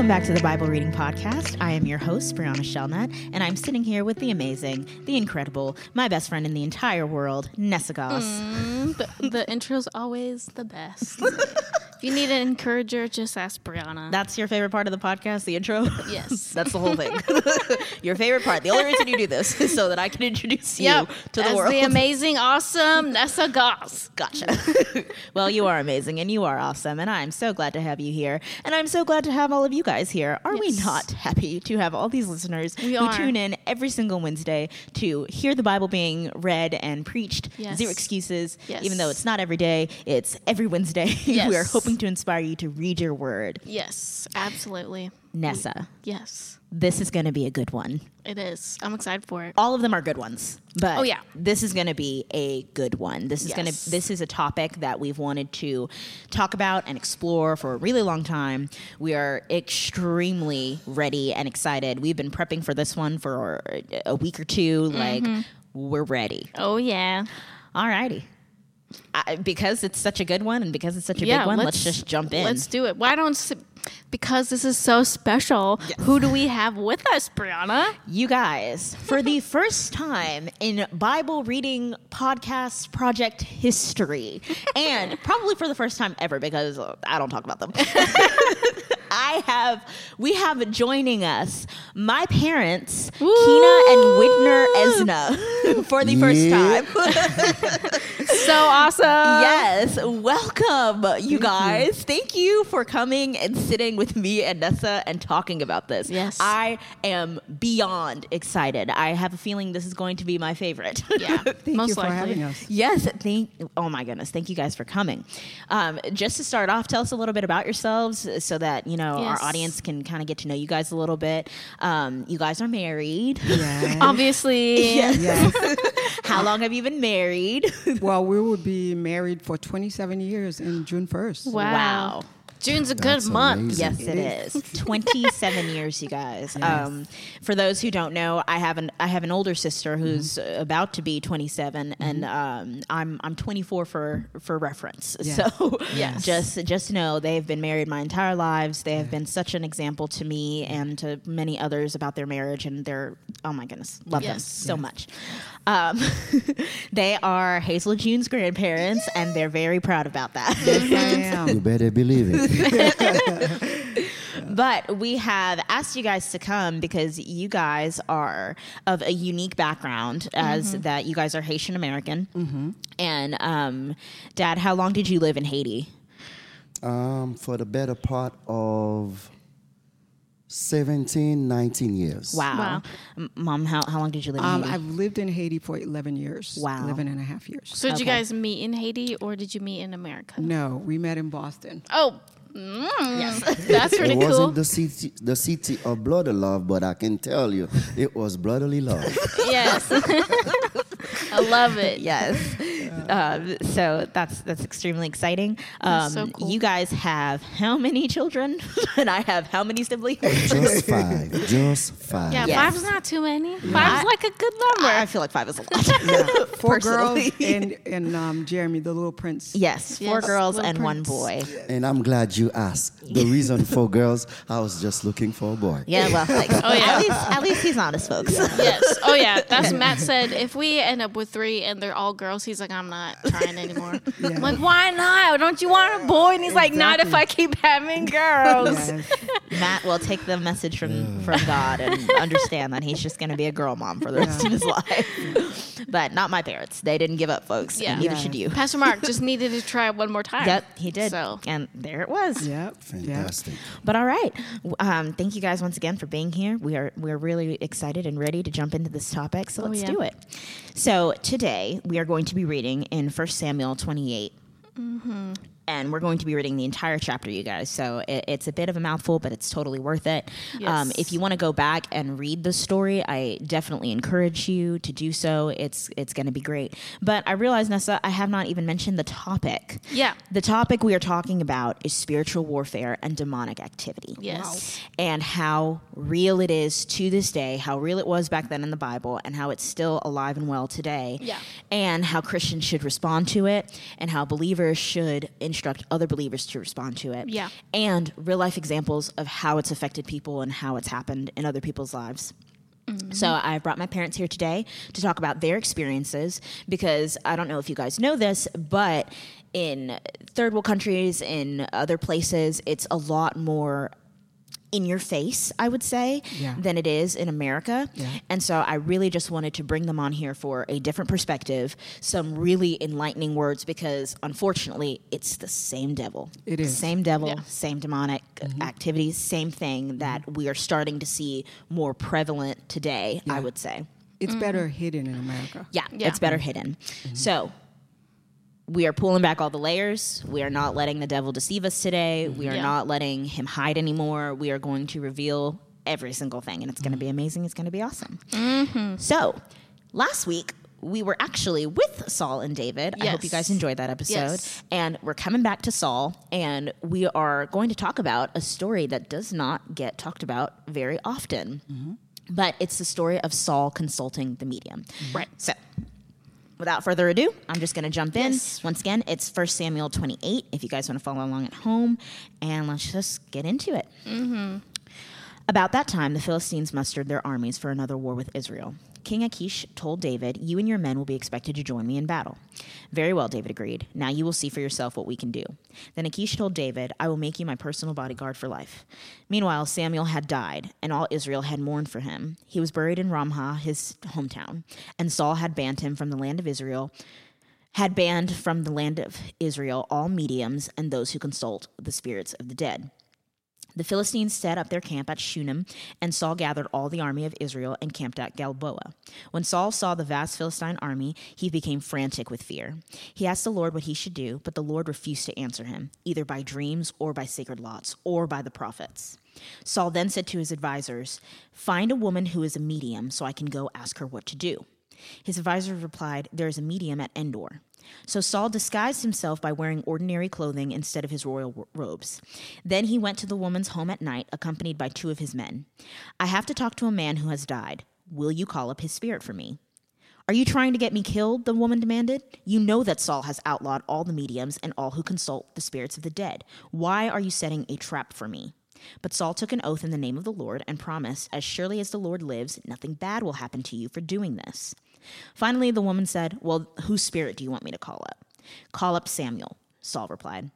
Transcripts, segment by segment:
Welcome back to the Bible Reading Podcast. I am your host, Brieanna Shellnut, and I'm sitting here with the amazing, the incredible, my best friend in the entire world, Nessa Goss. Mm, the, the intro's always the best. if you need an encourager, just ask Brieanna. That's your favorite part of the podcast, the intro? yes. That's the whole thing. your favorite part. The only reason you do this is so that I can introduce you Yep. to the As world. the amazing, awesome Nessa Goss. Gotcha. well, you are amazing and you are awesome, and I'm so glad to have you here. And I'm so glad to have all of you guys here. Are we not happy to have all these listeners We who are. tune in every single Wednesday to hear the Bible being read and preached? Yes. Zero excuses. Yes. Even though it's not every day, it's every Wednesday. we are Yes. Hoping to inspire you to read your word. Yes, absolutely. Nessa, Yes, this is going to be a good one. it is. I'm excited for it. all of them are good ones but Oh, yeah. this is going to be a good one this is going to this is a topic that we've wanted to talk about and explore for a really long time we are extremely ready and excited we've been prepping for this one for a week or two like Mm-hmm. we're ready Oh, yeah. alrighty I, because it's such a good one and because it's such a yeah, big one let's, just jump in Let's do it. Why don't, because this is so special, who do we have with us, Brieanna? You guys, for the first time in Bible reading podcast project history, and probably for the first time ever because uh, I don't talk about them. I have, we have joining us my parents, Keena and Widner Ezna, for the first time. So awesome. yes, welcome, you guys. Thank you for coming and sitting with me and Nessa and talking about this. Yes. I am beyond excited. I have a feeling this is going to be my favorite. Yeah, Thank most you for likely. having us. yes, thank. Oh my goodness, thank you guys for coming. Um, just to start off, tell us a little bit about yourselves so that you know Yes. our audience can kind of get to know you guys a little bit. Um, you guys are married. Yes. Obviously. yes. How long have you been married? Well, we will be married for 27 years in June 1st. Wow. Wow. June's a good That's month. amazing. Yes, it is. Twenty-seven years, you guys. Um, for those who don't know, I have an I have an older sister who's uh, about to be 27, and um, I'm I'm 24 for for reference. Yes. So Yes. just just know they've been married my entire lives. They have been such an example to me and to many others about their marriage, and they're oh my goodness, love them Yes. so much. Um, they are Hazel June's grandparents, and they're very proud about that. Yes, I am. You better believe it. But we have asked you guys to come because you guys are of a unique background, as Mm-hmm. that you guys are Haitian American. And um, Dad, how long did you live in Haiti? Um, for the better part of 17, 19 years. Wow. Wow. Mom, how, how long did you live in Um, Haiti? I've lived in Haiti for 11 years. Wow. 11 and a half years. So did you guys meet in Haiti or did you meet in America? No, we met in Boston. Oh, mm, that's pretty It wasn't the city, the city of bloody love, but I can tell you, it was bloodily love. yes. I love it. yes. Um, so that's that's extremely exciting. Um, That's so cool. You guys have how many children? and I have how many siblings? just five. Just five. Yeah, Yes. five's not too many. Five's like a good number. I feel like five is a lot. Yeah, four girls and, and um, Jeremy, the little prince. Yes, four Yes, girls little and one boy. And I'm glad you asked. The reason for girls, I was just looking for a boy. Yeah, well, like, Oh, yeah. at least at least he's honest, folks. yes. Oh yeah. That's Matt said. If we end up with three and they're all girls, he's like, I'm not trying anymore. I'm like, why not? Don't you want a boy? And he's like, not if I keep having girls. Yes. Matt will take the message from from God and understand that he's just going to be a girl mom for the rest of his life. But not my parents. They didn't give up, folks. Yeah. Neither Yes. should you. Pastor Mark just needed to try it one more time. Yep, he did. So And there it was. Yep. Yep. Fantastic. But all right, um, thank you guys once again for being here. We are we're really excited and ready to jump into this topic. So Oh, let's yeah. do it. So today we are going to be reading in 1 Samuel 28. Mm-hmm. And we're going to be reading the entire chapter, you guys. So it, it's a bit of a mouthful, but it's totally worth it. Um, if you want to go back and read the story, I definitely encourage you to do so. It's it's going to be great. But I realize, Nessa, I have not even mentioned the topic. Yeah. The topic we are talking about is spiritual warfare and demonic activity. Yes. And how real it is to this day, how real it was back then in the Bible, and how it's still alive and well today. Yeah. And how Christians should respond to it, and how believers should ensure instruct other believers to respond to it. Yeah. And real life examples of how it's affected people and how it's happened in other people's lives. Mm-hmm. So I brought my parents here today to talk about their experiences because I don't know if you guys know this, but in third world countries, in other places, it's a lot more in your face, I would say, Yeah. than it is in America. Yeah. And so I really just wanted to bring them on here for a different perspective, some really enlightening words because unfortunately it's the same devil. It is. Same devil, Yeah. same demonic mm-hmm. activities, same thing mm-hmm. that we are starting to see more prevalent today, I would say. It's better mm-hmm. hidden in America. Yeah, Yeah. it's better hidden. So we are pulling back all the layers. We are not letting the devil deceive us today. Mm-hmm. We are Yeah. not letting him hide anymore. We are going to reveal every single thing, and it's going to be mm-hmm. amazing. It's going to be awesome. Mm-hmm. So last week, we were actually with Saul and David. I hope you guys enjoyed that episode. Yes. And we're coming back to Saul, and we are going to talk about a story that does not get talked about very often. But it's the story of Saul consulting the medium. Right. So, without further ado, I'm just going to jump in. Yes. Once again, it's 1 Samuel 28 if you guys want to follow along at home. And let's just get into it. Mm-hmm. About that time, the Philistines mustered their armies for another war with Israel. King Achish told David, You and your men will be expected to join me in battle. Very well, David agreed. Now you will see for yourself what we can do. Then Achish told David, I will make you my personal bodyguard for life. Meanwhile, Samuel had died, and all Israel had mourned for him. He was buried in Ramah, his hometown, and Saul had banned him from the land of Israel had banned from the land of Israel all mediums and those who consult the spirits of the dead. The Philistines set up their camp at Shunem, and Saul gathered all the army of Israel and camped at Gilboa. When Saul saw the vast Philistine army, he became frantic with fear. He asked the Lord what he should do, but the Lord refused to answer him, either by dreams or by sacred lots or by the prophets. Saul then said to his advisers, Find a woman who is a medium so I can go ask her what to do. His advisors replied, There is a medium at Endor. So Saul disguised himself by wearing ordinary clothing instead of his royal robes. Then he went to the woman's home at night, accompanied by two of his men. I have to talk to a man who has died. Will you call up his spirit for me? Are you trying to get me killed? The woman demanded. You know that Saul has outlawed all the mediums and all who consult the spirits of the dead. Why are you setting a trap for me? But Saul took an oath in the name of the Lord and promised, As surely as the Lord lives, nothing bad will happen to you for doing this. Finally, the woman said, Well, whose spirit do you want me to call up? Call up Samuel, Saul replied.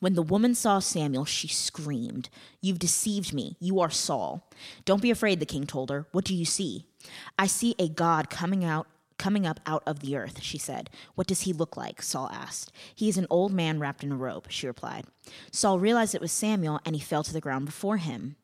When the woman saw Samuel, she screamed, You've deceived me. You are Saul. Don't be afraid, the king told her. What do you see? I see a God coming out coming up out of the earth, she said. What does he look like? Saul asked. He is an old man wrapped in a robe, she replied. Saul realized it was Samuel and he fell to the ground before him.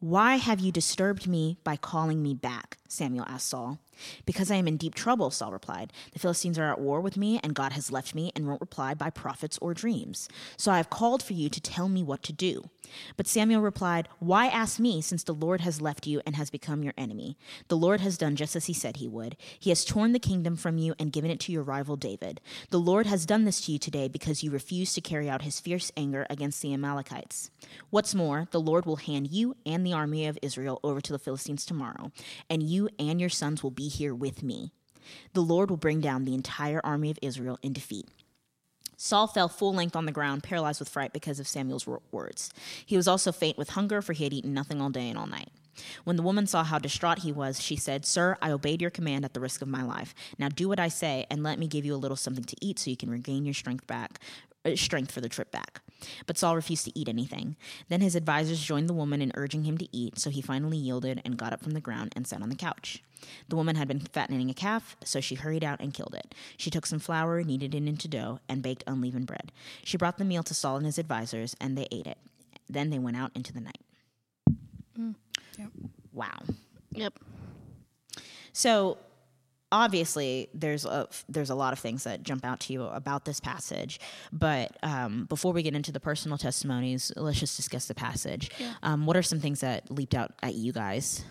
Why have you disturbed me by calling me back? Samuel asked Saul. Because I am in deep trouble, Saul replied. The Philistines are at war with me, and God has left me and won't reply by prophets or dreams. So I have called for you to tell me what to do. But Samuel replied, Why ask me, since the Lord has left you and has become your enemy? The Lord has done just as he said he would. He has torn the kingdom from you and given it to your rival David. The Lord has done this to you today because you refused to carry out his fierce anger against the Amalekites. What's more, the Lord will hand you and the army of Israel over to the Philistines tomorrow, and you and your sons will be here with me. The Lord will bring down the entire army of Israel in defeat. Saul fell full length on the ground, paralyzed with fright because of Samuel's words. He was also faint with hunger, for he had eaten nothing all day and all night. When the woman saw how distraught he was, she said, Sir, I obeyed your command at the risk of my life. Now do what I say, and let me give you a little something to eat so you can regain your strength back, uh, strength for the trip back. But Saul refused to eat anything. Then his advisors joined the woman in urging him to eat, so he finally yielded and got up from the ground and sat on the couch. The woman had been fattening a calf, so she hurried out and killed it. She took some flour, kneaded it into dough, and baked unleavened bread. She brought the meal to Saul and his advisors, and they ate it. Then they went out into the night. Mm. Yep. Wow. Yep. So obviously there's a there's a lot of things that jump out to you about this passage but um, before we get into the personal testimonies let's just discuss the passage um, what are some things that leaped out at you guys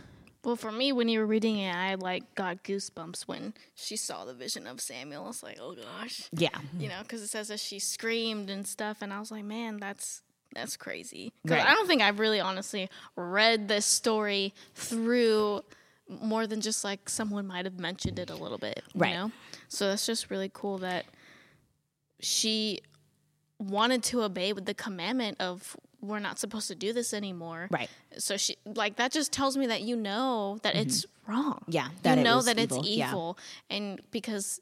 Well, for me, when you were reading it, I like got goosebumps when she saw the vision of Samuel. it's like, oh gosh, yeah you know, because it says that she screamed and stuff, and I was like, man, that's that's crazy. 'Cause Right. I don't think I've really honestly read this story through more than just like someone might have mentioned it a little bit, you Right. know. So that's just really cool that she wanted to obey with the commandment of we're not supposed to do this anymore. Right. So she like that just tells me that you know that it's wrong. Mm-hmm. Yeah, that you know that evil, it's yeah. evil, and because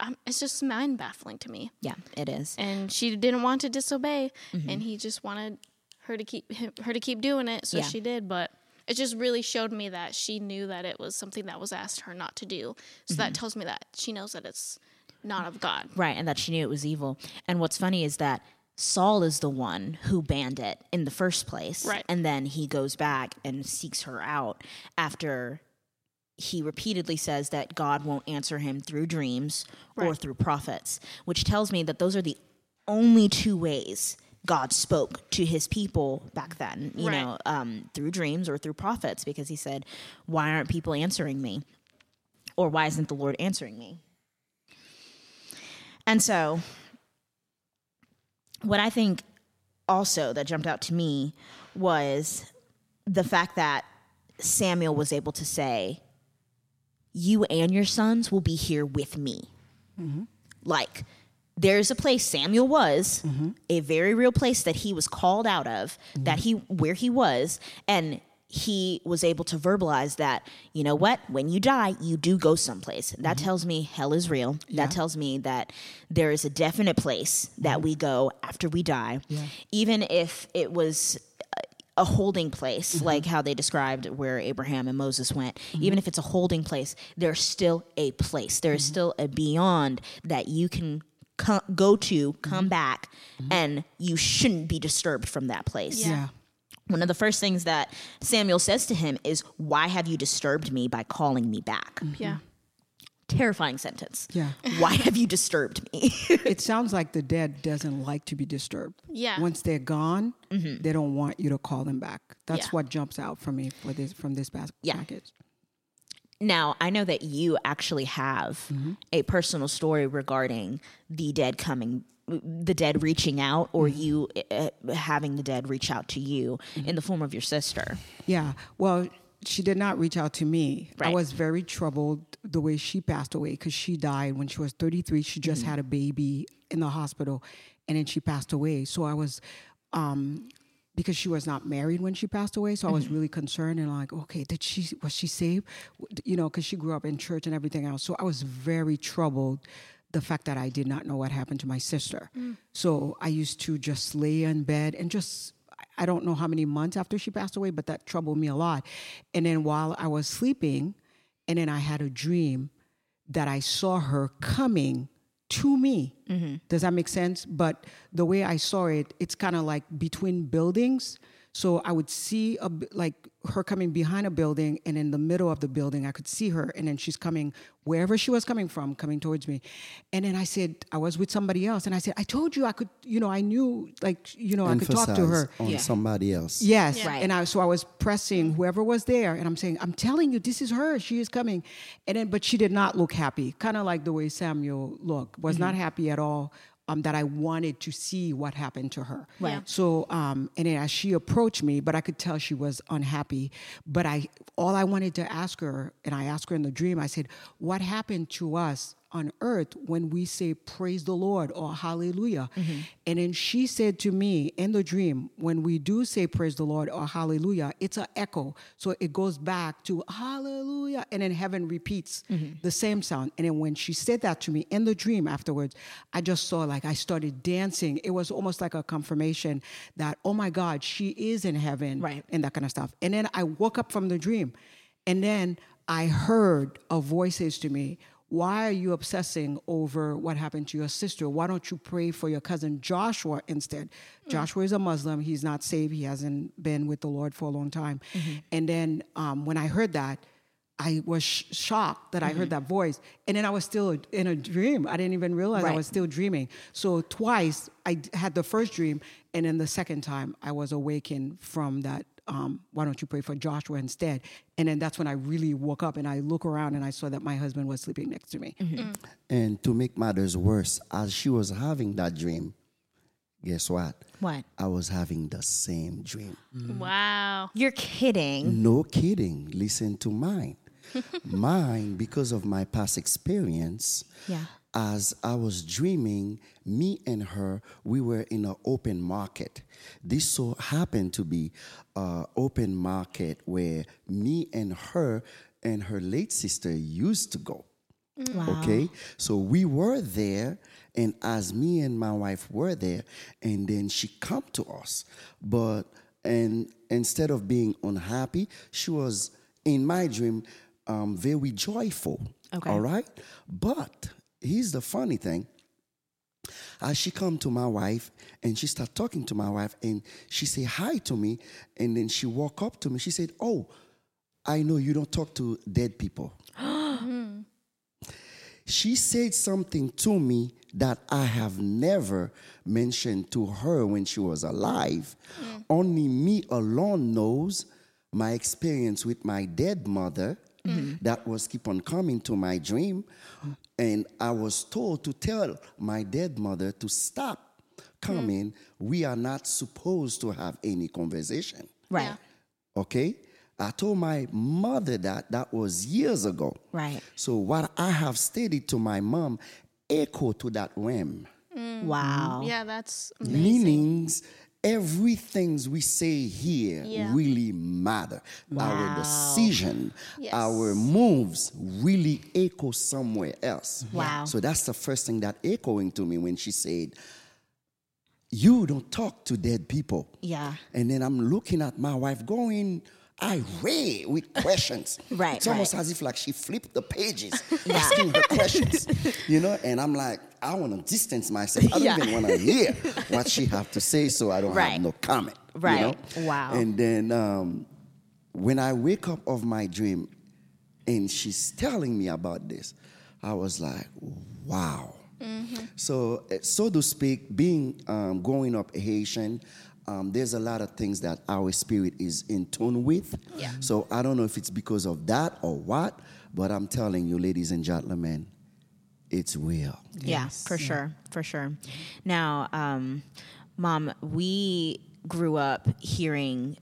um, it's just mind baffling to me. Yeah, it is. And she didn't want to disobey, Mm-hmm. and he just wanted her to keep him- her to keep doing it, so Yeah. she did. But it just really showed me that she knew that it was something that was asked her not to do. So Mm-hmm. that tells me that she knows that it's not of God. Right, and that she knew it was evil. And what's funny is that Saul is the one who banned it in the first place. Right. And then he goes back and seeks her out after he repeatedly says that God won't answer him through dreams or through prophets, which tells me that those are the only two ways God spoke to his people back then, you Right. know, um, through dreams or through prophets, because he said, Why aren't people answering me? Or why isn't the Lord answering me? And so, what I think also that jumped out to me was the fact that Samuel was able to say, You and your sons will be here with me. Like, there's a place Samuel was, mm-hmm. a very real place that he was called out of, mm-hmm. that he where he was, and he was able to verbalize that, you know what, when you die, you do go someplace. That mm-hmm. tells me hell is real. That tells me that there is a definite place that we go after we die. Even if it was a holding place, like how they described where Abraham and Moses went, even if it's a holding place, there's still a place. There's still a beyond that you can co- go to, come mm-hmm. back, mm-hmm. and you shouldn't be disturbed from that place. Yeah. Yeah. One of the first things that Samuel says to him is, Why have you disturbed me by calling me back? Mm-hmm. Yeah. Terrifying sentence. Yeah. Why have you disturbed me? it sounds like the dead doesn't like to be disturbed. Yeah. Once they're gone, they don't want you to call them back. That's Yeah. what jumps out for me for this from this bas- Yeah. package. Now, I know that you actually have mm-hmm. a personal story regarding the dead coming, the dead reaching out, or mm-hmm. you uh, having the dead reach out to you mm-hmm. in the form of your sister. Yeah. Well, she did not reach out to me. I was very troubled the way she passed away because she died when she was 33. She just had a baby in the hospital and then she passed away. So I was, um, because she was not married when she passed away, so I was mm-hmm. really concerned and like, okay, did she was she saved? You know, because she grew up in church and everything else. So I was very troubled the fact that I did not know what happened to my sister. Mm. So I used to just lay in bed and just I don't know how many months after she passed away, but that troubled me a lot. And then while I was sleeping, and then I had a dream that I saw her coming to me. Mm-hmm. Does that make sense? But the way I saw it, it's kind of like between buildings. So I would see a, b- like her coming behind a building, and in the middle of the building, I could see her, and then she's coming wherever she was coming from, coming towards me. And then I said, I was with somebody else, and I said, I told you I could, you know, I knew, like, you know, I could talk to her. on Yeah. somebody else. Yes, Yeah. Right. and I so I was pressing whoever was there, and I'm saying, I'm telling you, this is her. She is coming, and then but she did not look happy. Kind of like the way Samuel looked, was not mm-hmm. happy at all. Um, that I wanted to see what happened to her. Right. Yeah. So, um, and then as she approached me, but I could tell she was unhappy. But I, all I wanted to ask her, and I asked her in the dream, I said, "What happened to us on earth when we say praise the Lord or hallelujah?" Mm-hmm. And then she said to me in the dream, when we do say praise the Lord or hallelujah, it's an echo, so it goes back to hallelujah, and then heaven repeats mm-hmm. the same sound. And then when she said that to me in the dream afterwards, I just saw like I started dancing. It was almost like a confirmation that oh my God, she is in heaven, Right. and that kind of stuff. And then I woke up from the dream, and then I heard a voice says to me, "Why are you obsessing over what happened to your sister? Why don't you pray for your cousin Joshua instead?" Mm. Joshua is a Muslim. He's not saved. He hasn't been with the Lord for a long time. Mm-hmm. And then um, when I heard that. I was sh- shocked that I heard mm-hmm. that voice, and then I was still in a dream. I didn't even realize I was still dreaming. So twice I d- had the first dream, and then the second time I was awakened from that. Um, why don't you pray for Joshua instead? And then that's when I really woke up and I look around and I saw that my husband was sleeping next to me. And to make matters worse, as she was having that dream, guess what? What? I was having the same dream. Wow. You're kidding. No kidding. Listen to mine. Mine, because of my past experience, Yeah. as I was dreaming, me and her, we were in an open market. This so happened to be an open market where me and her and her late sister used to go. Mm. Wow. Okay, so we were there, and as me and my wife were there, and then she come to us, but and instead of being unhappy, she was in my dream um, very joyful. Okay. all right. But here's the funny thing: as she come to my wife and she start talking to my wife, and she say hi to me, and then she walk up to me. She said, "Oh, I know you don't talk to dead people." she said something to me that I have never mentioned to her when she was alive. Only me alone knows my experience with my dead mother Mm-hmm. that was keep on coming to my dream. And I was told to tell my dead mother to stop coming. Mm. We are not supposed to have any conversation. Right. Yeah. Okay? I told my mother that that was years ago. Right. So what I have stated to my mom echo to that realm. Wow. Mm. Yeah, that's amazing. Meanings everything we say here Yeah. really matter. Our decision, Yes. our moves really echo somewhere else. Wow. So that's the first thing that echoing to me when she said, You don't talk to dead people. Yeah. And then I'm looking at my wife going irate with questions. Right, It's almost right. as if like she flipped the pages asking her questions. You know, and I'm like, I want to distance myself. I don't Yeah. even want to hear what she have to say, so I don't Right. have no comment. you Right. know? Wow. And then um, when I wake up of my dream and she's telling me about this, I was like, wow. So, uh, so to speak, being um, growing up Haitian, um, there's a lot of things that our spirit is in tune with. Yeah. So I don't know if it's because of that or what, but I'm telling you, ladies and gentlemen, it's real. Yeah, for sure, for sure. Now, um, mom, we grew up hearing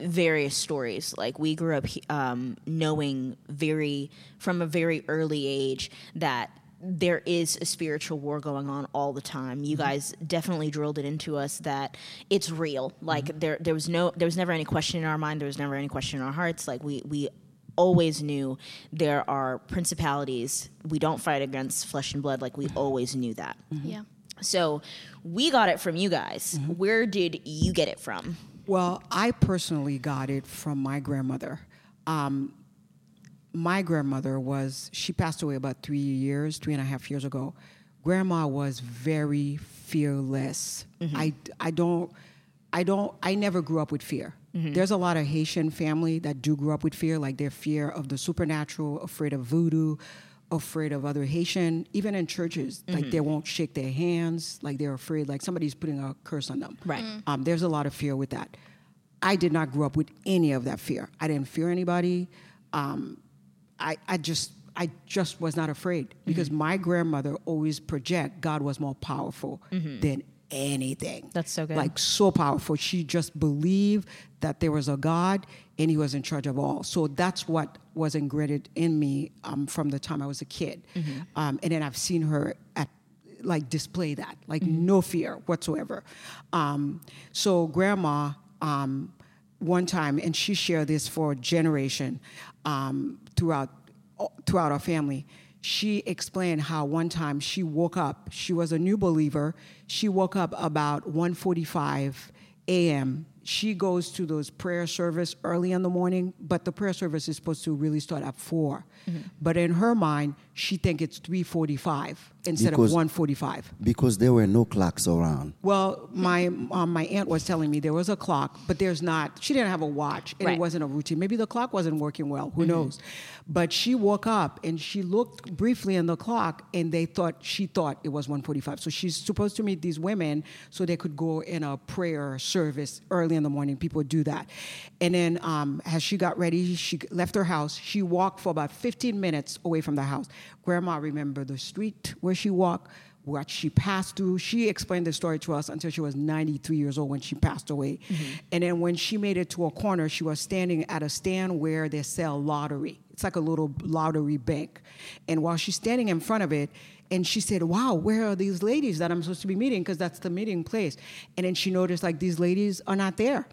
various stories. Like we grew up um, knowing very from a very early age that there is a spiritual war going on all the time. You mm-hmm. guys definitely drilled it into us that it's real. Mm-hmm. Like there there was no there was never any question in our mind, there was never any question in our hearts. Like we we always knew there are principalities. We don't fight against flesh and blood like we mm-hmm. always knew that. Yeah. So we got it from you guys. Where did you get it from? Well, I personally got it from my grandmother. Um, my grandmother was, she passed away about three years, three and a half years ago. Grandma was very fearless. I, I don't, I don't, I never grew up with fear. There's a lot of Haitian family that do grow up with fear, like they're fear of the supernatural, afraid of voodoo, afraid of other Haitian, even in churches, like they won't shake their hands, like they're afraid, like somebody's putting a curse on them. Right. Um, there's a lot of fear with that. I did not grow up with any of that fear. I didn't fear anybody. Um, I, I just I just was not afraid because my grandmother always project God was more powerful than anything. That's so good. Like so powerful. She just believed that there was a God and He was in charge of all. So that's what was ingrained in me um, from the time I was a kid. Um, and then I've seen her at like display that, like no fear whatsoever. Um, so grandma, um, one time, and she shared this for a generation um, throughout throughout our family. She explained how one time she woke up. She was a new believer. She woke up about 1:45 a.m. She goes to those prayer service early in the morning, but the prayer service is supposed to really start at 4 But in her mind, she think it's 3:45 instead Because- of one forty five. Because there were no clocks around. Well, my um, my aunt was telling me there was a clock, but there's not. She didn't have a watch, and Right. it wasn't a routine. Maybe the clock wasn't working well. Who knows? But she woke up and she looked briefly in the clock, and they thought she thought it was 1:45. So she's supposed to meet these women so they could go in a prayer service early in the morning. People do that. And then um, as she got ready, she left her house. She walked for about 15 minutes away from the house. Grandma remembered the street where she walked, what she passed through. She explained the story to us until she was 93 years old when she passed away. And then when she made it to a corner, she was standing at a stand where they sell lottery. It's like a little lottery bank. And while she's standing in front of it, and she said, "Wow, where are these ladies that I'm supposed to be meeting? Because that's the meeting place." And then she noticed like these ladies are not there.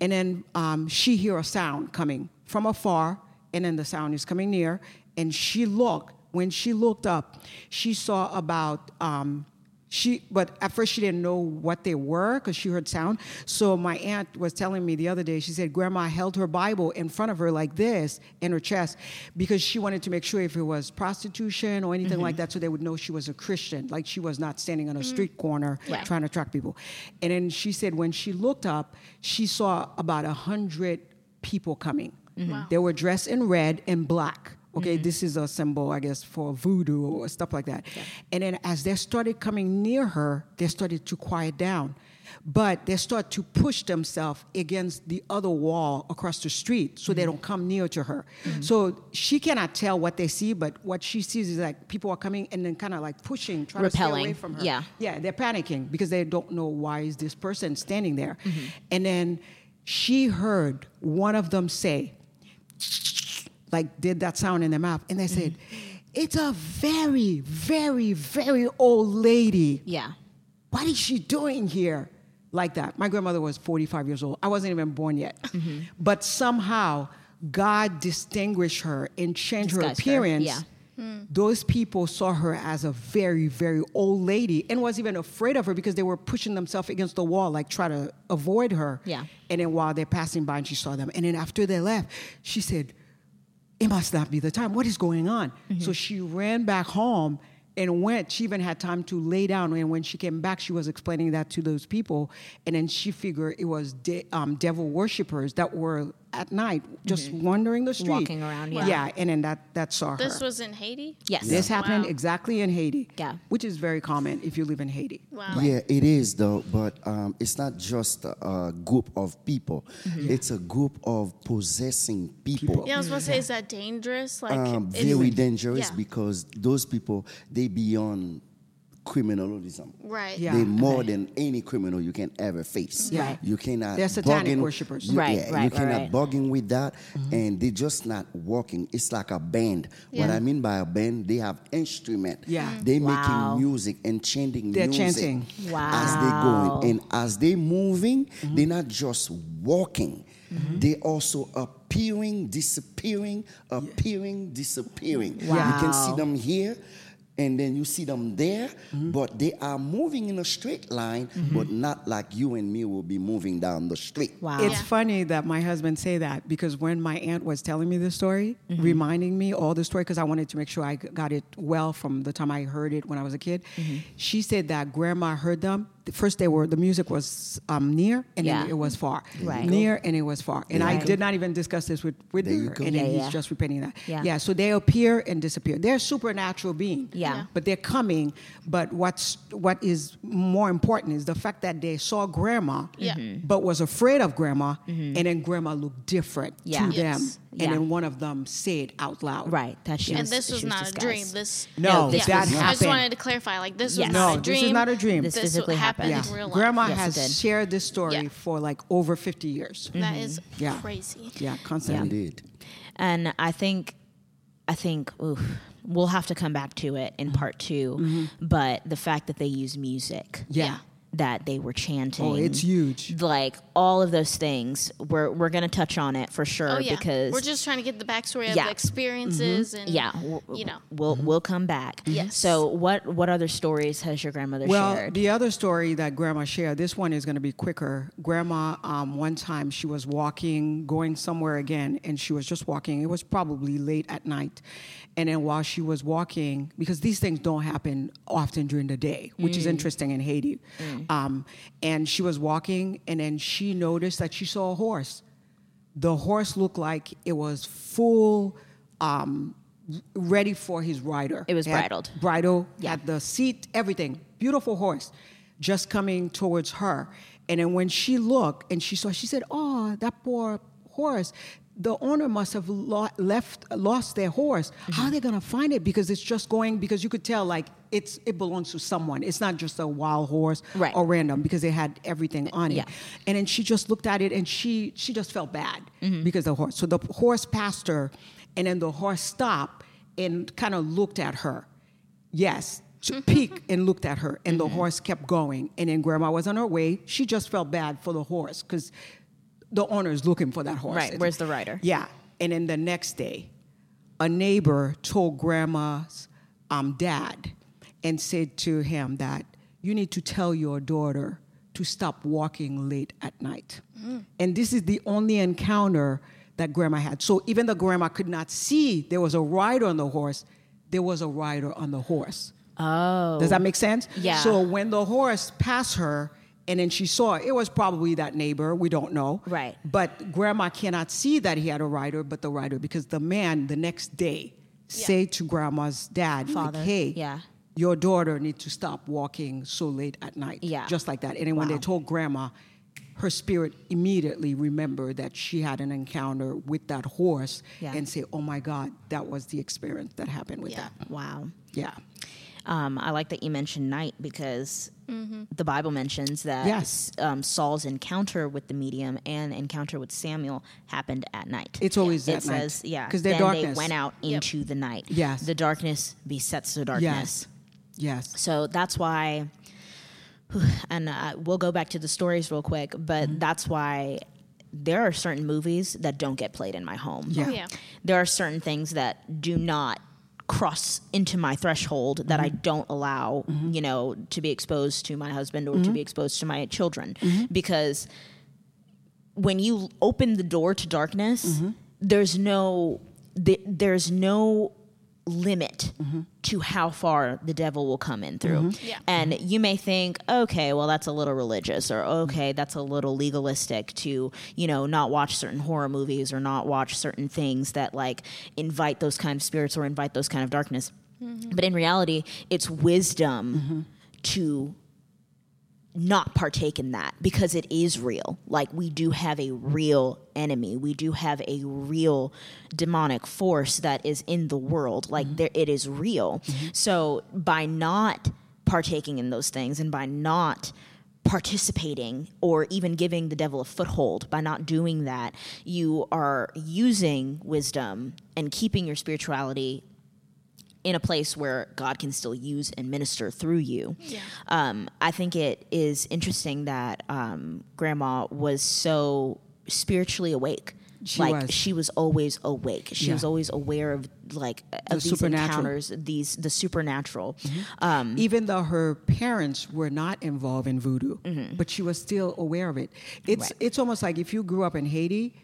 And then um, she hear a sound coming from afar, and then the sound is coming near, and she looked. When she looked up, she saw about um, she but at first she didn't know what they were because she heard sound so my aunt was telling me the other day she said grandma held her bible in front of her like this in her chest because she wanted to make sure if it was prostitution or anything like mm-hmm. that so they would know she was a christian like she was not standing on a mm. street corner Right. trying to attract people and then she said when she looked up she saw about a hundred people coming Wow. they were dressed in red and black. Okay, mm-hmm. this is a symbol, I guess, for voodoo or stuff like that. And then as they started coming near her, they started to quiet down. But they start to push themselves against the other wall across the street so they mm-hmm. don't come near to her. Mm-hmm. So she cannot tell what they see, but what she sees is like people are coming and then kind of like pushing, trying to stay away from her. yeah. Yeah, they're panicking because they don't know why is this person standing there. And then she heard one of them say, like did that sound in their mouth, and they said, mm-hmm. "It's a very, very, very old lady. Yeah. What is she doing here?" Like that. My grandmother was 45 years old. I wasn't even born yet, mm-hmm. but somehow God distinguished her and changed her Disguised her, appearance. yeah. Hmm. Those people saw her as a very, very old lady and was even afraid of her because they were pushing themselves against the wall, like try to avoid her. Yeah. And then while they're passing by and she saw them. And then after they left, she said, It must not be the time. What is going on? Mm-hmm. So she ran back home and went. She even had time to lay down. And when she came back, she was explaining that to those people. And then she figured it was de- um, devil worshippers that were at night just wandering the street. Mm-hmm. Walking around, yeah. Yeah. And then that, that saw her. This was in Haiti. Yes. This happened Wow. exactly in Haiti. Yeah. Which is very common if you live in Haiti. Wow. Yeah, it is though, but um, it's not just a, a group of people. It's a group of possessing people. Yeah, I was about to say, is that dangerous? Like, Um, it's- very dangerous yeah. because those people they beyond criminalism. Right. Yeah. They more than any criminal you can ever face. Yeah. Right. You cannot. They're satanic bugging- worshipers. You, Right, yeah, right, you cannot right. bugging with that, mm-hmm. and they're just not working. It's like a band. What I mean by a band, they have instrument. Yeah. Mhm. They Wow. making music and chanting They're music chanting. as they Wow. going, and as they're moving, mm-hmm. they're not just walking. Mm-hmm. They also appearing, disappearing, appearing, disappearing. You can see them here and then you see them there, Mm-hmm. but they are moving in a straight line, but not like you and me will be moving down the street. Wow. It's Yeah. funny that my husband say that because when my aunt was telling me the story, Mm-hmm. reminding me all the story, because I wanted to make sure I got it well from the time I heard it when I was a kid, Mm-hmm. she said that grandma heard them. First, they were the music was um, near, and Yeah. then it was far. Right. Near and it was far. And I did not even discuss this with with There you her, go. and then Yeah, he's yeah. just repeating that. Yeah. yeah. So they appear and disappear. They're supernatural beings. Yeah. Yeah. But they're coming. But what's what is more important is the fact that they saw grandma Yeah. Mm-hmm. but was afraid of grandma, and then grandma looked different Yeah. to Yes. them. And then one of them said out loud. Right. That she And was, this was not a dream. This No, this yeah. that was- I just wanted to clarify. Like this Yes. was No, not a dream. this is not a dream. This This physically happened happened. in real life. Grandma Yes, has did. shared this story Yeah. for like over 50 years. That is Yeah. crazy. Yeah, constantly. Indeed. And I think, I think, oof, we'll have to come back to it in part 2 But the fact that they use music, Mm-hmm. Yeah. That they were chanting, Oh, it's huge. Like all of those things, we're we're gonna touch on it for sure Oh yeah. because we're just trying to get the backstory of Yeah. the experiences and yeah, w- you know. we'll we'll come back. Yes. So what what other stories has your grandmother Well, shared? the other story that Grandma shared, this one is going to be quicker. Grandma, um, one time she was walking, going somewhere again, and she was just walking. It was probably late at night. And then while she was walking, because these things don't happen often during the day, which is interesting in Haiti. Um, and she was walking, and then she noticed that she saw a horse. The horse looked like it was full. Um, ready for his rider. It was bridled. bridle, Yeah. had the seat, everything. Beautiful horse, just coming towards her. And then when she looked and she saw, she said, "Oh, that poor horse." The owner must have lo- left, lost their horse. Mm-hmm. How are they gonna find it? Because it's just going. Because you could tell, like it's it belongs to someone. It's not just a wild horse Right. or random. Because they had everything on it. Yeah. And then she just looked at it and she she just felt bad Mm-hmm. because the horse. So the horse passed her, and then the horse stopped and kind of looked at her. Yes, to peek and looked at her, and Mm-hmm. the horse kept going. And then grandma was on her way. She just felt bad for the horse because the owner is looking for that horse. Right, where's the rider? Yeah. And then the next day, a neighbor told grandma's um, dad and said to him that you need to tell your daughter to stop walking late at night. And this is the only encounter that grandma had. So even though grandma could not see there was a rider on the horse, there was a rider on the horse. Oh. Does that make sense? Yeah. So when the horse passed her, and then she saw it was probably that neighbor. We don't know. Right. But grandma cannot see that he had a rider, but the rider because the man the next day say to grandma's dad, Father, like, "Hey, yeah. your daughter needs to stop walking so late at night." Yeah. Just like that. And then when Wow. they told grandma, her spirit immediately remembered that she had an encounter with that horse Yeah. and say, "Oh my God, that was the experience that happened with Yeah. that." Wow. Yeah. Um, I like that you mentioned night because the Bible mentions that Yes. um, Saul's encounter with the medium and encounter with Samuel happened at night. It's always it at night. says, yeah, 'Cause they're then darkness. they went out Yep. into the night. Yes. the darkness besets the darkness. Yes. Yes. So that's why, and uh, we'll go back to the stories real quick, but Mm-hmm. that's why there are certain movies that don't get played in my home. Yeah. Oh, yeah. There are certain things that do not cross into my threshold that Mm-hmm. I don't allow, you know, to be exposed to my husband or Mm-hmm. to be exposed to my children because when you open the door to darkness, Mm-hmm. there's no th- there's no limit Mm-hmm. to how far the devil will come in through. Yeah. And you may think, okay, well that's a little religious or Mm-hmm. okay, that's a little legalistic to, you know, not watch certain horror movies or not watch certain things that like invite those kind of spirits or invite those kind of darkness. But in reality, it's wisdom to not partake in that because it is real. Like we do have a real enemy. We do have a real demonic force that is in the world. Like mm-hmm. there it is real. Mm-hmm. So by not partaking in those things and by not participating or even giving the devil a foothold by not doing that you are using wisdom and keeping your spirituality in a place where God can still use and minister through you. Yeah. Um, I think it is interesting that um, Grandma was so spiritually awake. She like was. she was always awake. She Yeah. was always aware of like of these supernatural. encounters, these the supernatural. Um, Even though her parents were not involved in voodoo, but she was still aware of it. It's Right. it's almost like if you grew up in Haiti,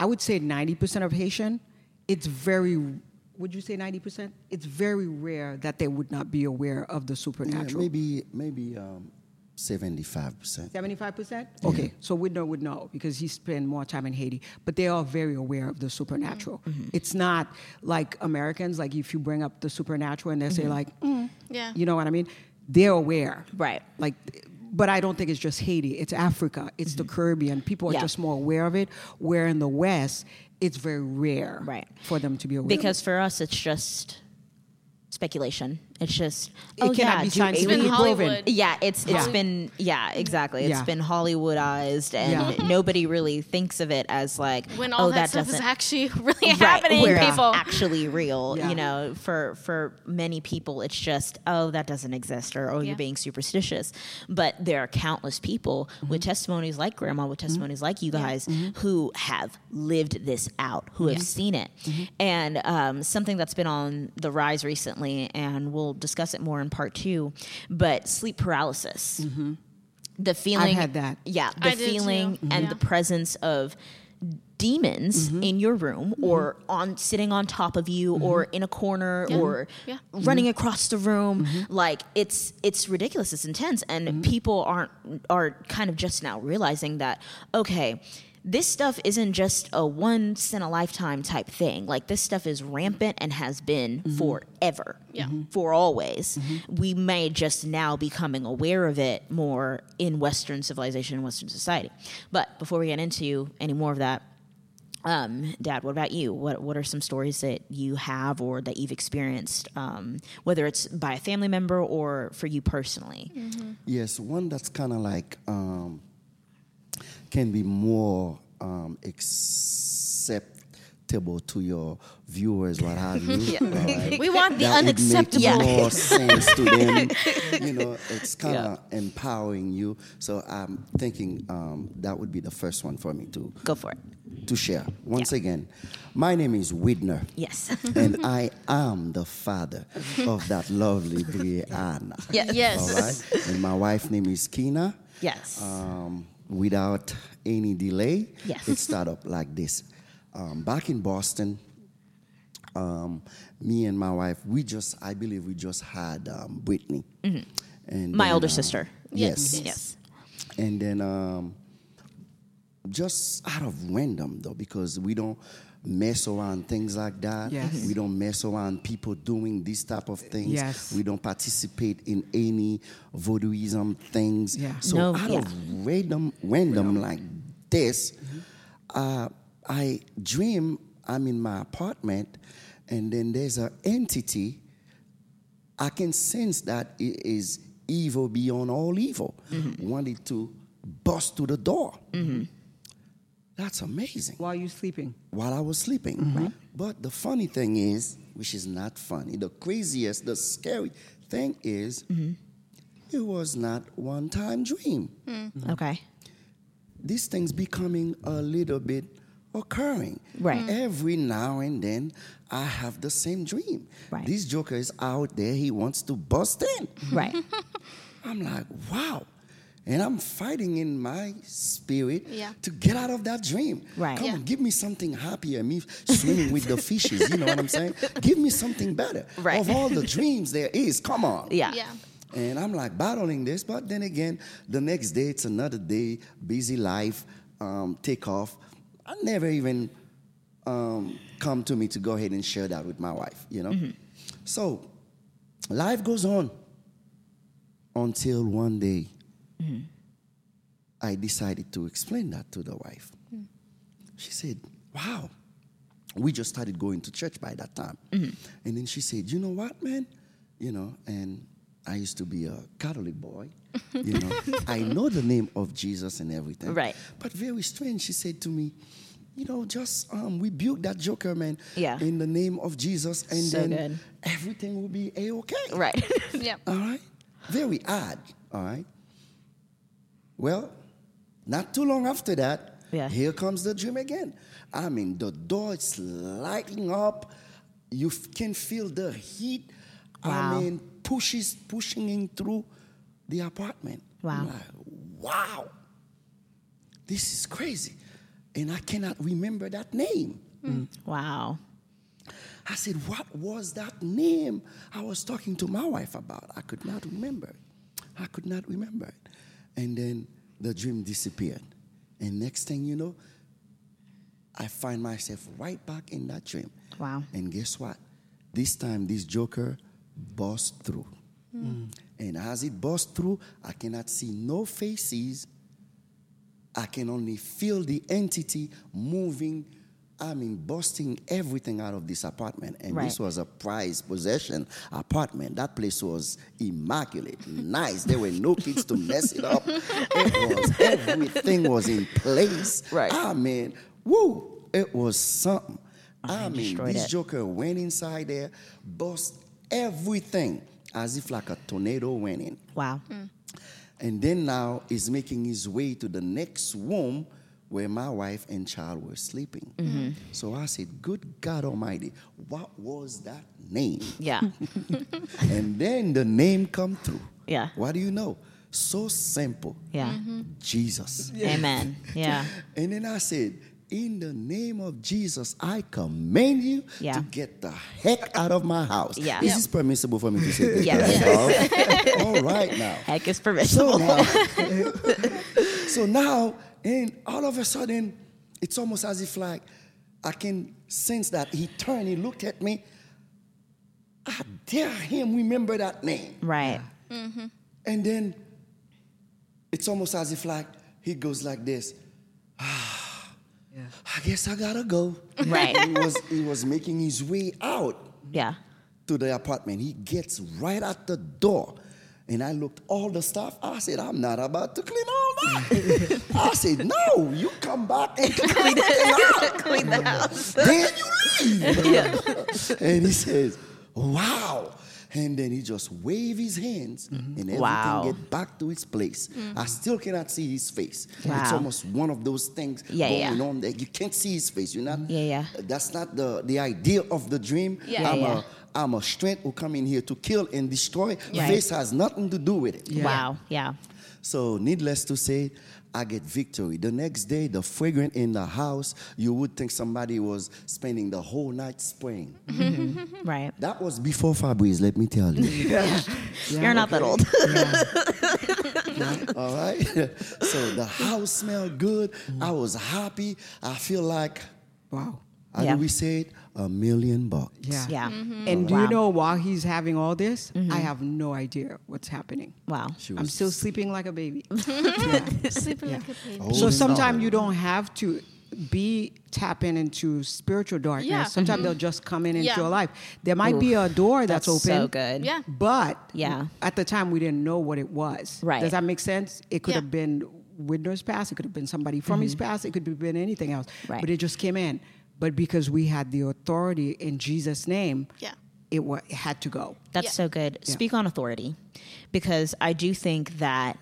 I would say ninety percent of Haitian, it's very. Would you say ninety percent? It's very rare that they would not be aware of the Yeah, supernatural. maybe maybe um, seventy-five percent. Seventy-five percent. Okay, so Widner would know because he spent more time in Haiti. But they are very aware of the supernatural. Mm-hmm. It's not like Americans. Like if you bring up the supernatural and they say like, mm, Yeah. you know what I mean? They're aware. Right. Like, but I don't think it's just Haiti. It's Africa. It's the Caribbean. People are Mm-hmm. Yeah. just more aware of it. Where in the West, it's very rare Right. for them to be aware. because for us, it's just speculation. It's just It oh cannot yeah, be do scientifically aliens- Hollywood. Yeah, it's it's Yeah. been yeah exactly. It's Yeah. been Hollywoodized, and Yeah. nobody really thinks of it as like When all oh, that, stuff is actually really Right, happening, where it's people. actually real. Yeah. You know, for for many people, it's just oh that doesn't exist or oh Yeah. you're being superstitious. But there are countless people mm-hmm. with testimonies like Grandma, with mm-hmm. testimonies like you guys, mm-hmm. who have lived this out, who have seen it, and um, something that's been on the rise recently, and we'll discuss it more in part two. But sleep paralysis. The feeling had that. Yeah, the I did too. feeling and Yeah. the presence of demons Mm-hmm. in your room or on sitting on top of you or in a corner Yeah. or Yeah. running Mm-hmm. across the room like it's it's ridiculous it's intense and Mm-hmm. people aren't are kind of just now realizing that okay this stuff isn't just a once in a lifetime type thing. Like this stuff is rampant and has been forever. Yeah. Mhm. For always. We may just now be coming aware of it more in Western civilization and Western society. But before we get into any more of that, um, Dad, what about you? What What are some stories that you have or that you've experienced, um, whether it's by a family member or for you personally? Yes, one that's kind of like um, can be more um, acceptable to your viewers, what have you. all right? We want the that unacceptable. Would make more sense to them. You know, it's kind of empowering you. So I'm thinking um, that would be the first one for me to Go for it. to share. Once Yeah. again, my name is Widner. Yes. and I am the father of that lovely Brieanna. Yes. Yes. All right. And my wife name is Keena. yes. Um, without any delay, Yes. it started up like this. Um, back in Boston, um, me and my wife, we just, I believe we just had um, Brittany. And Mm-hmm. My then, older uh, sister. Yes. Yes. And then um, just out of random though, because we don't mess around things like that. Yes. We don't mess around people doing these type of things. Yes. We don't participate in any voodooism things. Yeah. So No, out yeah. of random random like this, uh, I dream I'm in my apartment and then there's an entity I can sense that it is evil beyond all evil. Wanted to bust through the door. That's amazing. While you sleeping. While I was sleeping. Mm-hmm. But the funny thing is, which is not funny, the craziest, the scary thing is, mm-hmm. it was not one time dream. Mm-hmm. Okay. These things becoming a little bit occurring. Right. Every now and then, I have the same dream. Right. This joker is out there. He wants to bust in. Right. I'm like, wow. And I'm fighting in my spirit Yeah. to get out of that dream. Right. Come Yeah. on, give me something happier. Me swimming with the fishes. You know what I'm saying? Give me something better. Right. Of all the dreams there is, come on. Yeah. Yeah. And I'm like battling this, but then again, the next day it's another day, busy life, um, take off. I never even um, come to me to go ahead and share that with my wife, you know? So life goes on until one day Mm-hmm. I decided to explain that to the wife. Mm. She said, Wow. We just started going to church by that time. Mm-hmm. And then she said, You know what, man? You know, and I used to be a Catholic boy. You know, I know the name of Jesus and everything. Right. But very strange, she said to me, you know, just um, rebuke that joker, man. Yeah. In the name of Jesus, and So then good. everything will be a okay. Right. Yeah. All right. Very odd. All right. Well, not too long after that, Yeah. here comes the dream again. I mean, the door is lighting up. You f- can feel the heat. Wow. I mean, pushes pushing in through the apartment. Wow. Like, wow. This is crazy. And I cannot remember that name. Mm. wow. I said, What was that name I was talking to my wife about? I could not remember it. I could not remember it. And then the dream disappeared. And next thing you know, I find myself right back in that dream. Wow. And guess what? This time, this joker burst through. Hmm. And as it burst through, I cannot see no faces. I can only feel the entity moving. I mean, busting everything out of this apartment. And this was a prized possession apartment. That place was immaculate, nice. There were no kids to mess it up. It was, everything was in place. Right. I mean, woo, it was something. I mean, this it. joker went inside there, bust everything as if like a tornado went in. Wow. And then now is making his way to the next room where my wife and child were sleeping. Mm-hmm. So I said, Good God Almighty, what was that name? Yeah. and then the name come through. Yeah. What do you know? So simple. Yeah. Jesus. Amen. Yeah. And then I said, in the name of Jesus, I command you Yeah. to get the heck out of my house. Yeah. This is Yeah. this permissible for me to say this? Yes. All right now. Heck is So permissible. now, so now, and all of a sudden, it's almost as if like I can sense that he turned, he looked at me. I dare him remember that name. Right. And then it's almost as if like he goes like this. Ah, I guess I gotta go. Right. he was he was making his way out Yeah. to the apartment. He gets right at the door. And I looked all the stuff. I said, I'm not about to clean all that. I said, no, you come back and clean it Clean the house. then you leave. Yeah. and he says, wow. And then he just wave his hands mm-hmm. and everything Wow. get back to its place. Mm-hmm. I still cannot see his face. Wow. It's almost one of those things Yeah, going yeah. on that you can't see his face. You're not. Yeah, yeah. That's not the the idea of the dream. Yeah. I'm Yeah, a I'm a strength who come in here to kill and destroy. Yeah. Face has nothing to do with it. Yeah. Wow. Yeah. So, needless to say, I get victory. The next day, the fragrance in the house, you would think somebody was spending the whole night spraying. Mm-hmm. Right. That was before Febreze, let me tell you. You're not that old. All right? so, the house smelled good. I was happy. I feel like, Wow. How Yeah. do we say it? A million bucks. Yeah. Yeah. Mm-hmm. Mm-hmm. And do Wow. you know while he's having all this, I mm-hmm. have no idea what's happening. Wow. She I'm still sleeping like a baby. Sleeping like a baby. holding so sometimes you don't have to be tapping into spiritual darkness. Yeah. Sometimes they'll just come in into Yeah. your life. There might be a door that's, That's open. so good. Yeah. But Yeah. at the time we didn't know what it was. Right. Does that make sense? It could Yeah. have been Widner's past. It could have been somebody from his past. It could have been anything else. Right. But it just came in. But because we had the authority in Jesus' name, Yeah. it, wa- it had to go. That's Yeah. so good. Speak on authority because I do think that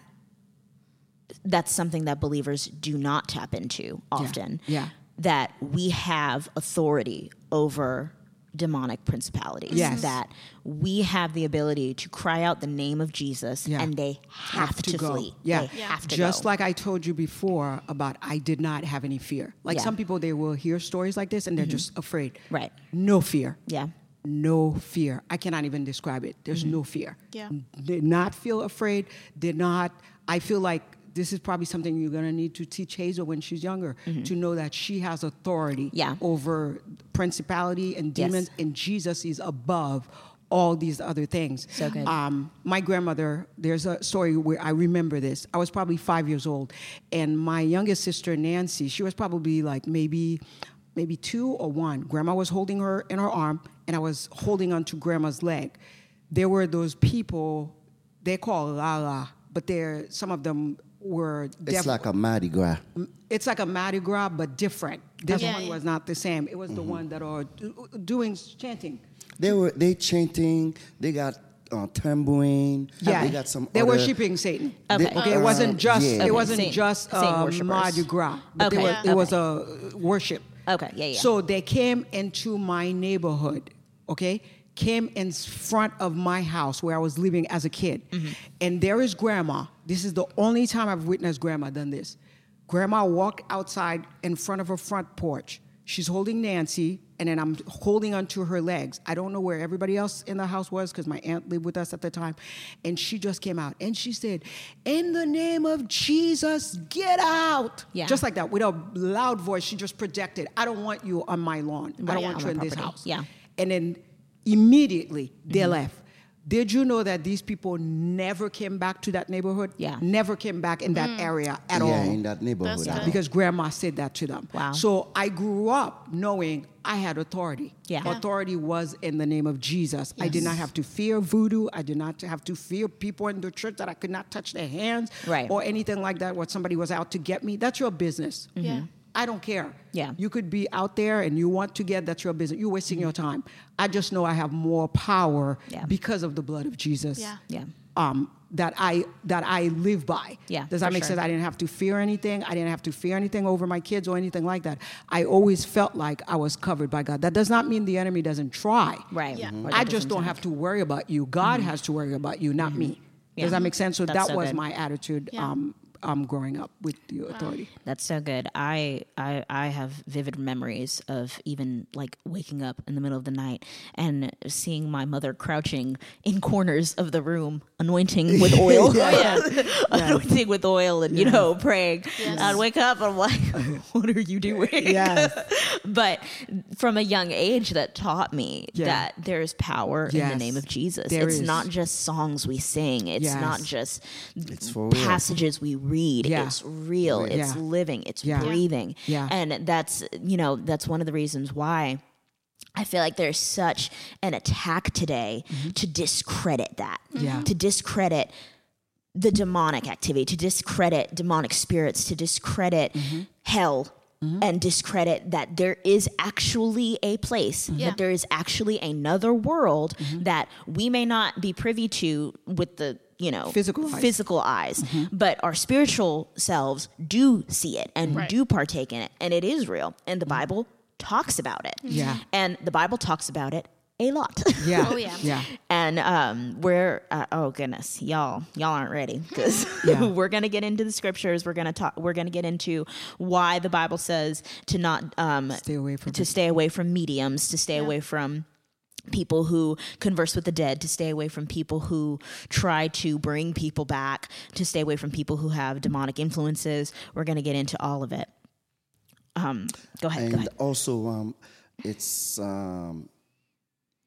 that's something that believers do not tap into often. Yeah. That we have authority over demonic principalities. Yes. That we have the ability to cry out the name of Jesus Yeah. and they have, to, go. flee. Yeah. They have to Just go. like I told you before about I did not have any fear. Like Yeah. some people, they will hear stories like this and they're mm-hmm. just afraid. Right. No fear. yeah. No fear. I cannot even describe it. There's mm-hmm. no fear. Yeah. Did not feel afraid. Did not. I feel like this is probably something you're going to need to teach Hazel when she's younger to know that she has authority Yeah. over principality and Yes. demons, and Jesus is above all these other things. So good. Um, my grandmother, there's a story where I remember this. I was probably five years old, and my youngest sister, Nancy, she was probably like maybe maybe two or one. Grandma was holding her in her arm, and I was holding onto grandma's leg. There were those people, they call Lala, but they're, some of them were It's like a Mardi Gras. it's like a Mardi Gras, but different. This Yeah, one yeah. was not the same. It was the one that are do- doing chanting. They were they chanting. They got uh, tambourine. Yeah, they got some. They're other- worshiping Satan. Okay. They- Okay, it uh, wasn't just yeah. it wasn't Saint- just Saint uh, worshipers. Mardi Gras, but Okay, there was, yeah. it was okay. a worship. Okay, yeah, yeah. So they came into my neighborhood, okay? Came in front of my house where I was living as a kid. Mm-hmm. And there is grandma. This is the only time I've witnessed grandma done this. Grandma walked outside in front of her front porch. She's holding Nancy, and then I'm holding onto her legs. I don't know where everybody else in the house was because my aunt lived with us at the time. And she just came out and she said, In the name of Jesus, get out. Yeah. Just like that, with a loud voice, she just projected, I don't want you on my lawn. I don't want you in this house. Yeah. And then immediately they Mm-hmm. left. Did you know that these people never came back to that neighborhood? Yeah. Never came back in that mm. area at all. yeah, all in that neighborhood. That's at good. all. because grandma said that to them. Wow. So I grew up knowing I had authority. Yeah. Yeah. Authority was in the name of Jesus. I did not have to fear voodoo. I did not have to fear people in the church that I could not touch their hands Right. or anything like that, what somebody was out to get me. That's your business. Mm-hmm. Yeah. I don't care. Yeah. You could be out there and you want to get that's your business. You're wasting your time. I just know I have more power Yeah. because of the blood of Jesus. Yeah. yeah. Um, that I that I live by. Yeah, Does that make sure. sense? I didn't have to fear anything. I didn't have to fear anything over my kids or anything like that. I always felt like I was covered by God. That does not mean the enemy doesn't try. Right. Yeah. Or I just don't have- have to worry about you. God has to worry about you, not me. Mm-hmm. Yeah. Does that make sense? So That's that so was good. my attitude Yeah. um, um, growing up with the authority. That's so good. I, I I have vivid memories of even like waking up in the middle of the night and seeing my mother crouching in corners of the room, anointing with oil, anointing with oil, and you know praying. Yes. I'd wake up, and I'm like, "What are you doing?" Yes. but from a young age, that taught me Yeah. that there's power in the name of Jesus. There it's is. not just songs we sing. It's Yes. not just It's passages we read. Yeah. It's real. It's Yeah. living. It's Yeah. breathing. Yeah. And that's you know that's one of the reasons why. I feel like there's such an attack today to discredit that. Mm-hmm. Yeah. To discredit the demonic activity, to discredit demonic spirits, to discredit Mm-hmm. hell. And discredit that there is actually a place, Yeah. that there is actually another world Mm-hmm. that we may not be privy to with the you know Physical eyes. physical eyes, but our spiritual selves do see it and Right. do partake in it, and it is real. And the Bible talks about it. Yeah. and the Bible talks about it a lot. Yeah. Oh, yeah. Yeah. and um, we're uh, oh goodness, y'all, y'all aren't ready because Yeah. we're gonna get into the scriptures. We're gonna talk. We're gonna get into why the Bible says to not um, Stay away from to stay away from mediums, to stay away from people who converse with the dead, to stay away from people who try to bring people back, to stay away from people who have demonic influences. We're going to get into all of it. Um, go ahead. go and ahead. also um, it's um,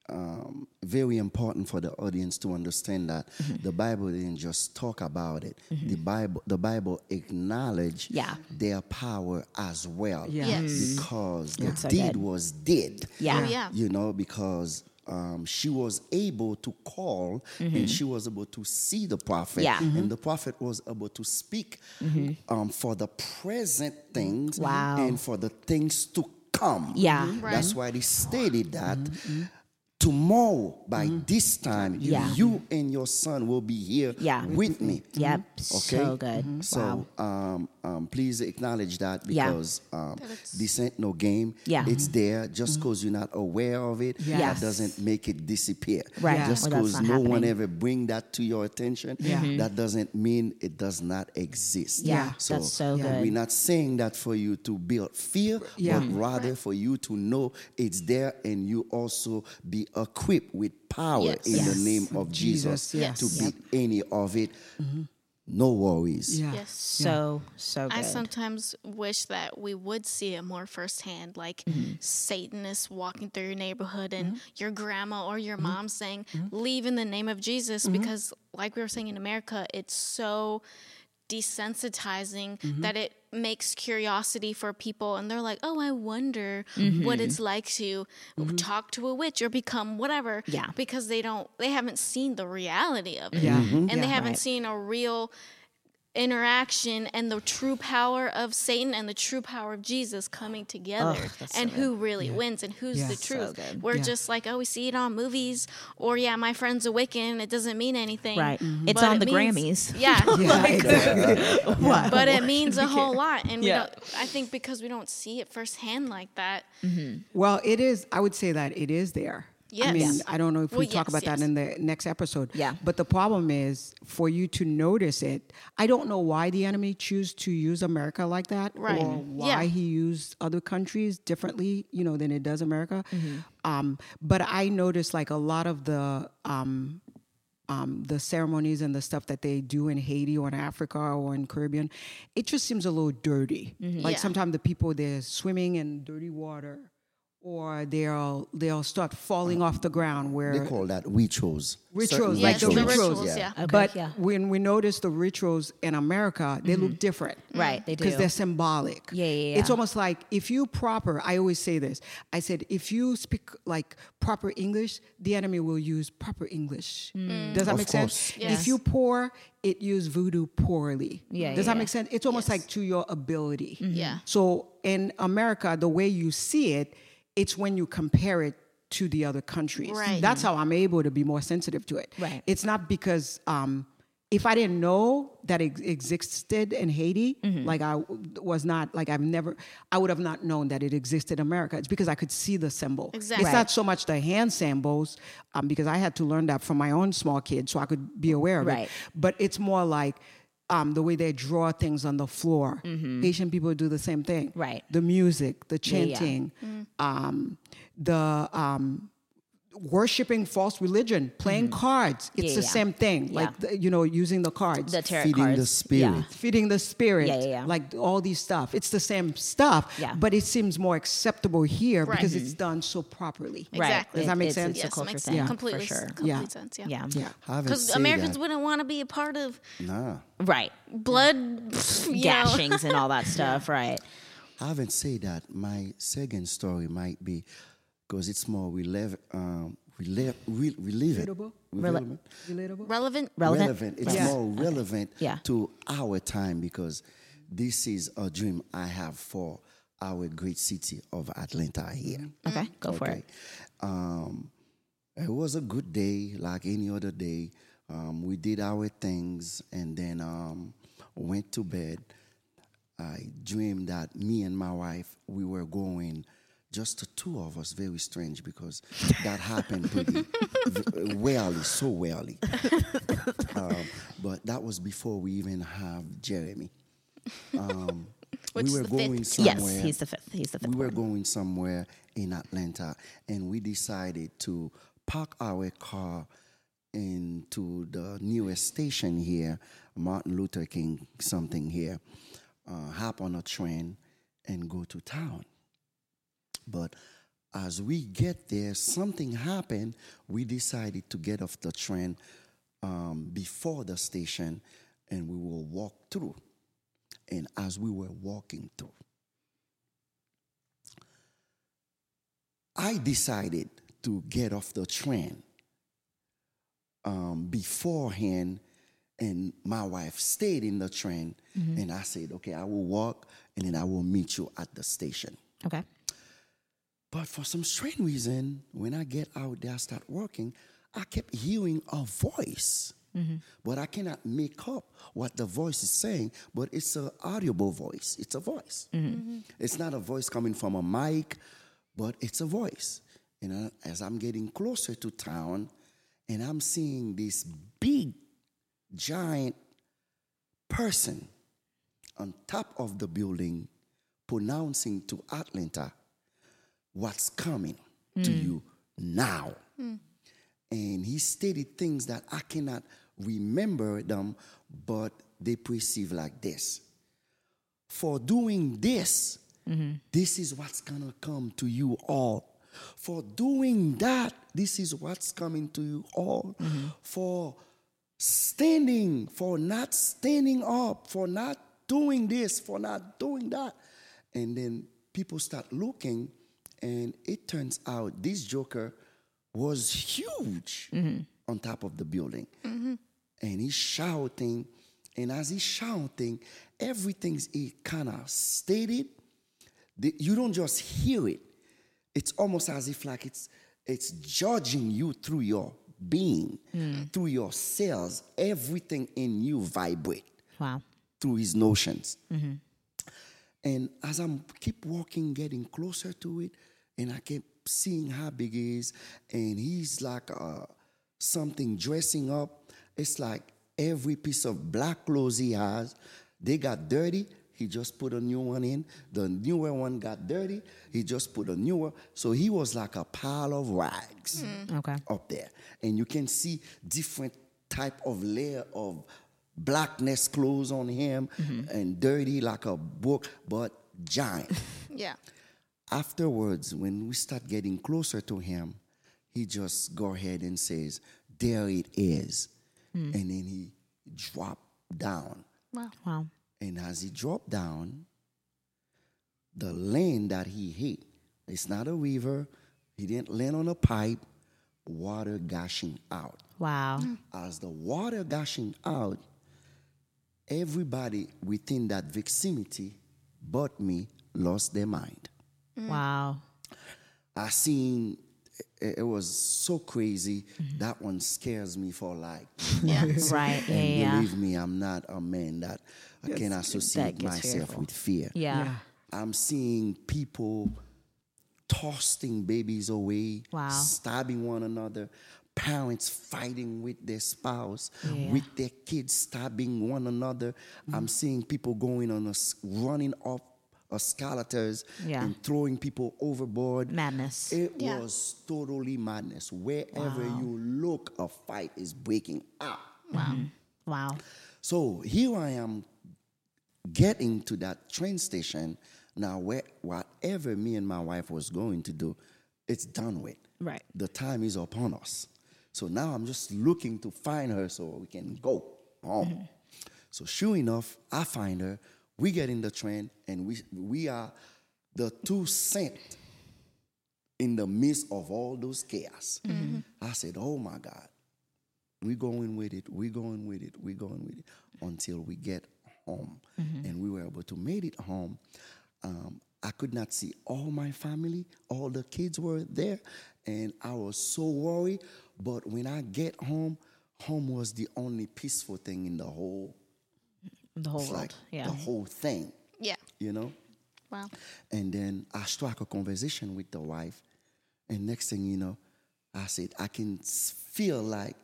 um, very important for the audience to understand that Mm-hmm. the Bible didn't just talk about it. The Bible, the Bible acknowledged Yeah. their power as well. Yeah. Yes. Because the That's so deed good. was dead. Yeah. Oh, yeah. You know, because um, she was able to call and she was able to see the prophet. Mm-hmm. Yeah. Mm-hmm. And the prophet was able to speak um, for the present things Wow. and for the things to come. Yeah. Mhm. That's why they stated that tomorrow by this time Mm-hmm. Yeah. you and your son will be here Yeah. with me. Yep. Okay. So good. So um, um, please acknowledge that Yeah. because um, this ain't no game. Yeah. It's there. Just because you're not aware of it, Yes. that doesn't make it disappear. Right. Yeah. Just because not no one ever bring that to your attention, yeah, that doesn't mean it does not exist. Yeah, So, that's so Yeah. good. we're not saying that for you to build fear, Yeah. but rather for you to know it's there and you also be equipped with power Yes. in Yes. the name of Jesus, Jesus, yes. to Yes. beat any of it. No worries. Yeah. Yes. So so good. I sometimes wish that we would see it more firsthand, like Mm-hmm. Satanists walking through your neighborhood and your grandma or your Mm-hmm. mom saying, "Leave in the name of Jesus," because, like we were saying in America, it's so desensitizing Mm-hmm. that it makes curiosity for people, and they're like, "Oh, I wonder Mm-hmm. what it's like to talk to a witch or become whatever," Yeah. because they don't, they haven't seen the reality of it, Yeah. and Yeah. they haven't Right. seen a real interaction and the true power of Satan and the true power of Jesus coming together Ugh, that's so and good. who really wins and who's Yeah. the truth. good. We're Yeah. just like, oh, we see it on movies or yeah, my friend's a Wiccan, it doesn't mean anything. Right. Mm-hmm. It's on it the means- Grammys. Yeah. Yeah, exactly. But it means a whole lot. And we don't I think because we don't see it firsthand like that. Well, it is. I would say that it is there. I mean, Yes. I don't know if we Well, talk yes, about that in the next episode. Yeah. But the problem is for you to notice it. I don't know why the enemy choose to use America like that, Right. or why Yeah. he used other countries differently, you know, than it does America. Mm-hmm. Um, but I noticed like a lot of the. Um, um, the ceremonies and the stuff that they do in Haiti or in Africa or in Caribbean, it just seems a little dirty. Like Mm-hmm. Yeah. sometimes the people they're swimming in dirty water, or they'll they'll start falling off the ground where They call that rituals. Rituals, Certain like Yes, the the rituals, rituals, yeah. Okay, but yeah. when we notice the rituals in America, they look mm-hmm. different. Mm-hmm. Right, they do Because they're symbolic. Yeah, yeah, It's almost like if you proper, I always say this. I said, if you speak like proper English, the enemy will use proper English. Mm. Does that Of make sense? Yes. If you poor, it use voodoo poorly. Yeah, Does yeah, that yeah. make sense? It's almost Yes. like to your ability. Mm-hmm. Yeah. So in America, the way you see it, it's when you compare it to the other countries. Right. That's how I'm able to be more sensitive to it. Right. It's not because um, if I didn't know that it existed in Haiti, Mm-hmm. like I was not like I've never, I would have not known that it existed in America. It's because I could see the symbol. Exactly. It's not so much the hand symbols, um, because I had to learn that from my own small kid, so I could be aware of Right. it. But it's more like um, the way they draw things on the floor. Asian people do the same thing. Mm-hmm. Right. The music, the Yeah, yeah. chanting, um, the um, worshiping false religion, playing cards. It's Mm-hmm. Yeah, the yeah. same thing. Yeah. Like the, you know, using the cards. The tarot Feeding cards. the spirit. Yeah. feeding the spirit, Yeah, yeah, yeah. like all these stuff. It's the same stuff, Yeah. but it seems more acceptable here Right. because it's done so properly. Right. Exactly. Does that make It's- sense? It's a Yes, culture makes thing. Yeah. completely, For sure. complete Yeah. sense. Yeah. Yeah. Yeah. Because Americans that. wouldn't want to be a part of Nah. Right. blood you know. Gashings and all that stuff. Right. I haven't said that. My second story might be because it's more relevant. Um, rele- re- relevant. Relatable? Relevant. Relatable. relevant. Relevant. relevant. It's Yeah. more relevant Yeah. to our time because this is a dream I have for our great city of Atlanta here. Okay. Go for it. Um, it was a good day, like any other day. Um, we did our things and then um, went to bed. I dreamed that me and my wife we were going, just the two of us. Very strange because that happened pretty rarely, so rarely. um, but that was before we even have Jeremy. Um, we were the fifth going kid. somewhere Yes, he's the fifth. He's the fifth. we were one. going somewhere in Atlanta, and we decided to park our car into the newest station here, Martin Luther King something here, uh, hop on a train, and go to town. But as we get there, something happened. We decided to get off the train um, before the station, and we will walk through. And as we were walking through, I decided to get off the train um, beforehand, and my wife stayed in the train. And I said, Okay, I will walk and then I will meet you at the station. Okay. But for some strange reason, when I get out there, I start working, I kept hearing a voice. Mm-hmm. But I cannot make up what the voice is saying, but it's an audible voice. It's a voice. Mm-hmm. Mm-hmm. It's not a voice coming from a mic, but it's a voice. And as I'm getting closer to town, and I'm seeing this big, giant person on top of the building pronouncing to Atlanta what's coming to hmm. you now. Hmm. And he stated things that I cannot remember them, but they perceive like this. For doing this, mm-hmm. this is what's gonna come to you all. For doing that, this is what's coming to you all. Mm-hmm. For standing, for not standing up, for not doing this, for not doing that. And then people start looking, and it turns out this joker was huge mm-hmm. on top of the building. Mm-hmm. And he's shouting, and as he's shouting, everything's kind of stated. The- You don't just hear it. It's almost as if like it's it's judging you through your being, hmm. through your cells. Everything in you vibrate Wow. through his notions. Mm-hmm. And as I'm keep walking, getting closer to it, and I kept seeing how big he is, and he's like uh, something dressing up. It's like every piece of black clothes he has, they got dirty. He just put a new one in. The newer one got dirty. He just put a newer. So he was like a pile of rags Okay. up there and you can see different type of layer of blackness clothes on him and dirty like a book but giant Yeah. Afterwards when we start getting closer to him he just go ahead and says there it is hmm. and then he drop down Wow. Wow. and as he dropped down, the lane that he hit, it's not a river, he didn't land on a pipe, water gushing out. Wow. Hmm. As the water gushing out, everybody within that vicinity but me lost their mind. Mm. Wow. I seen it, it was so crazy. Mm-hmm. That one scares me for like Yeah. Right. Yeah. and Yeah. believe me, I'm not a man that I can associate gets myself fearful. with fear. Yeah. Yeah. I'm seeing people tossing babies away, Wow. stabbing one another, parents fighting with their spouse, Yeah. with their kids stabbing one another. I'm mm. seeing people going on a s- running off escalators Yeah. and throwing people overboard. Madness. It Yeah. was totally madness. Wherever you look, a fight is breaking out. Wow. Mm-hmm. Wow. So here I am getting to that train station. Now, where, whatever me and my wife was going to do, it's done with. Right. The time is upon us. So now I'm just looking to find her so we can go home. Mm-hmm. So sure enough, I find her. We get in the train, and we we are the two cent in the midst of all those chaos. I said, "Oh my God, we going with it, we going with it, we going with it until we get home. And we were able to make it home. Um, I could not see all my family, all the kids were there, and I was so worried. But when I get home, home was the only peaceful thing in the whole, The whole it's world. like yeah. the whole thing, Yeah. you know. Wow. And then I struck a conversation with the wife. And next thing you know, I said, I can feel like,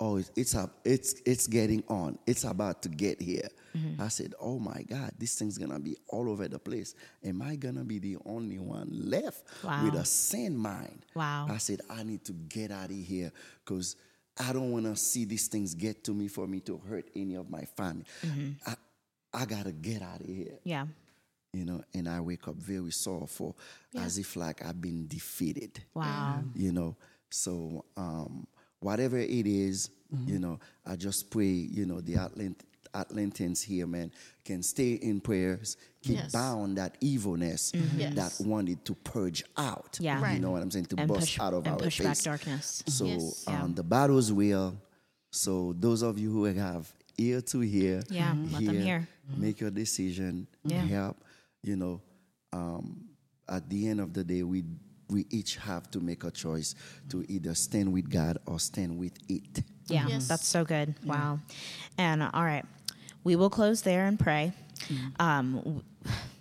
oh, it's it's up, it's it's getting on. It's about to get here. Mm-hmm. I said, oh my God, this thing's gonna be all over the place. Am I gonna be the only one left with a sane mind? Wow. I said, I need to get out of here because I don't want to see these things get to me for me to hurt any of my family. I, I gotta get out of here yeah. you know, and I wake up very sorrowful, as if like I've been defeated, Wow. you know. So um, whatever it is, you know, I just pray, you know, the Atlant- Atlantans here, man, can stay in prayers, keep Yes. bound that evilness Yes. that wanted to purge out. Yeah. you know what I'm saying, to And bust push out of and our push face. back darkness. So Yes. Yeah. um, the battle's real. So those of you who have ear to hear, Yeah, let them hear. Make your decision. Yeah. Help. You know, um, at the end of the day, we we each have to make a choice to either stand with God or stand with it. Yeah, Yes. that's so good. Wow. And uh, all right, we will close there and pray. Um, w-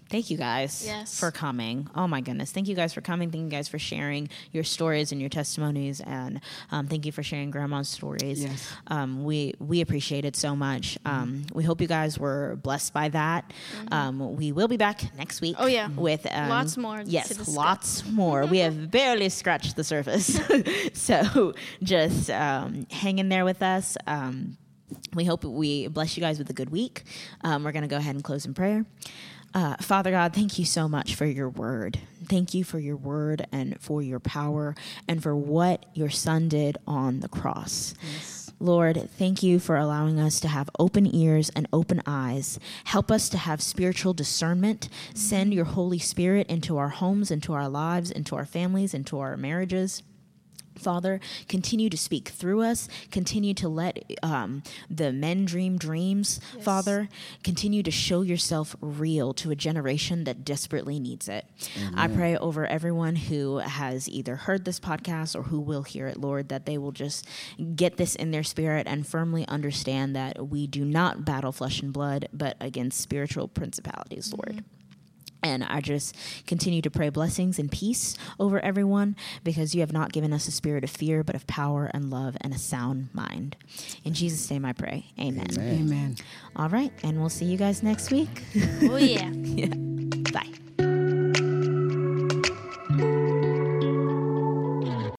thank you guys Yes. for coming. Oh my goodness. Thank you guys for coming. Thank you guys for sharing your stories and your testimonies. And um, thank you for sharing grandma's stories. Yes. Um, we, we appreciate it so much. Um, we hope you guys were blessed by that. Um, we will be back next week. Oh, yeah. With um, Lots more Yes, lots more. we have barely scratched the surface. so just um, hang in there with us. We hope we bless you guys with a good week. Um, we're going to go ahead and close in prayer. Uh, Father God, thank you so much for your word. Thank you for your word and for your power and for what your son did on the cross. Lord, thank you for allowing us to have open ears and open eyes. Help us to have spiritual discernment. Send your Holy Spirit into our homes, into our lives, into our families, into our marriages. Father, continue to speak through us. Continue to let um, the men dream dreams, Father. Continue to show yourself real to a generation that desperately needs it. I pray over everyone who has either heard this podcast or who will hear it, Lord, that they will just get this in their spirit and firmly understand that we do not battle flesh and blood, but against spiritual principalities, Lord. And I just continue to pray blessings and peace over everyone because you have not given us a spirit of fear, but of power and love and a sound mind. In Jesus' name I pray. Amen. Amen. All right. And we'll see you guys next week. Oh yeah. yeah.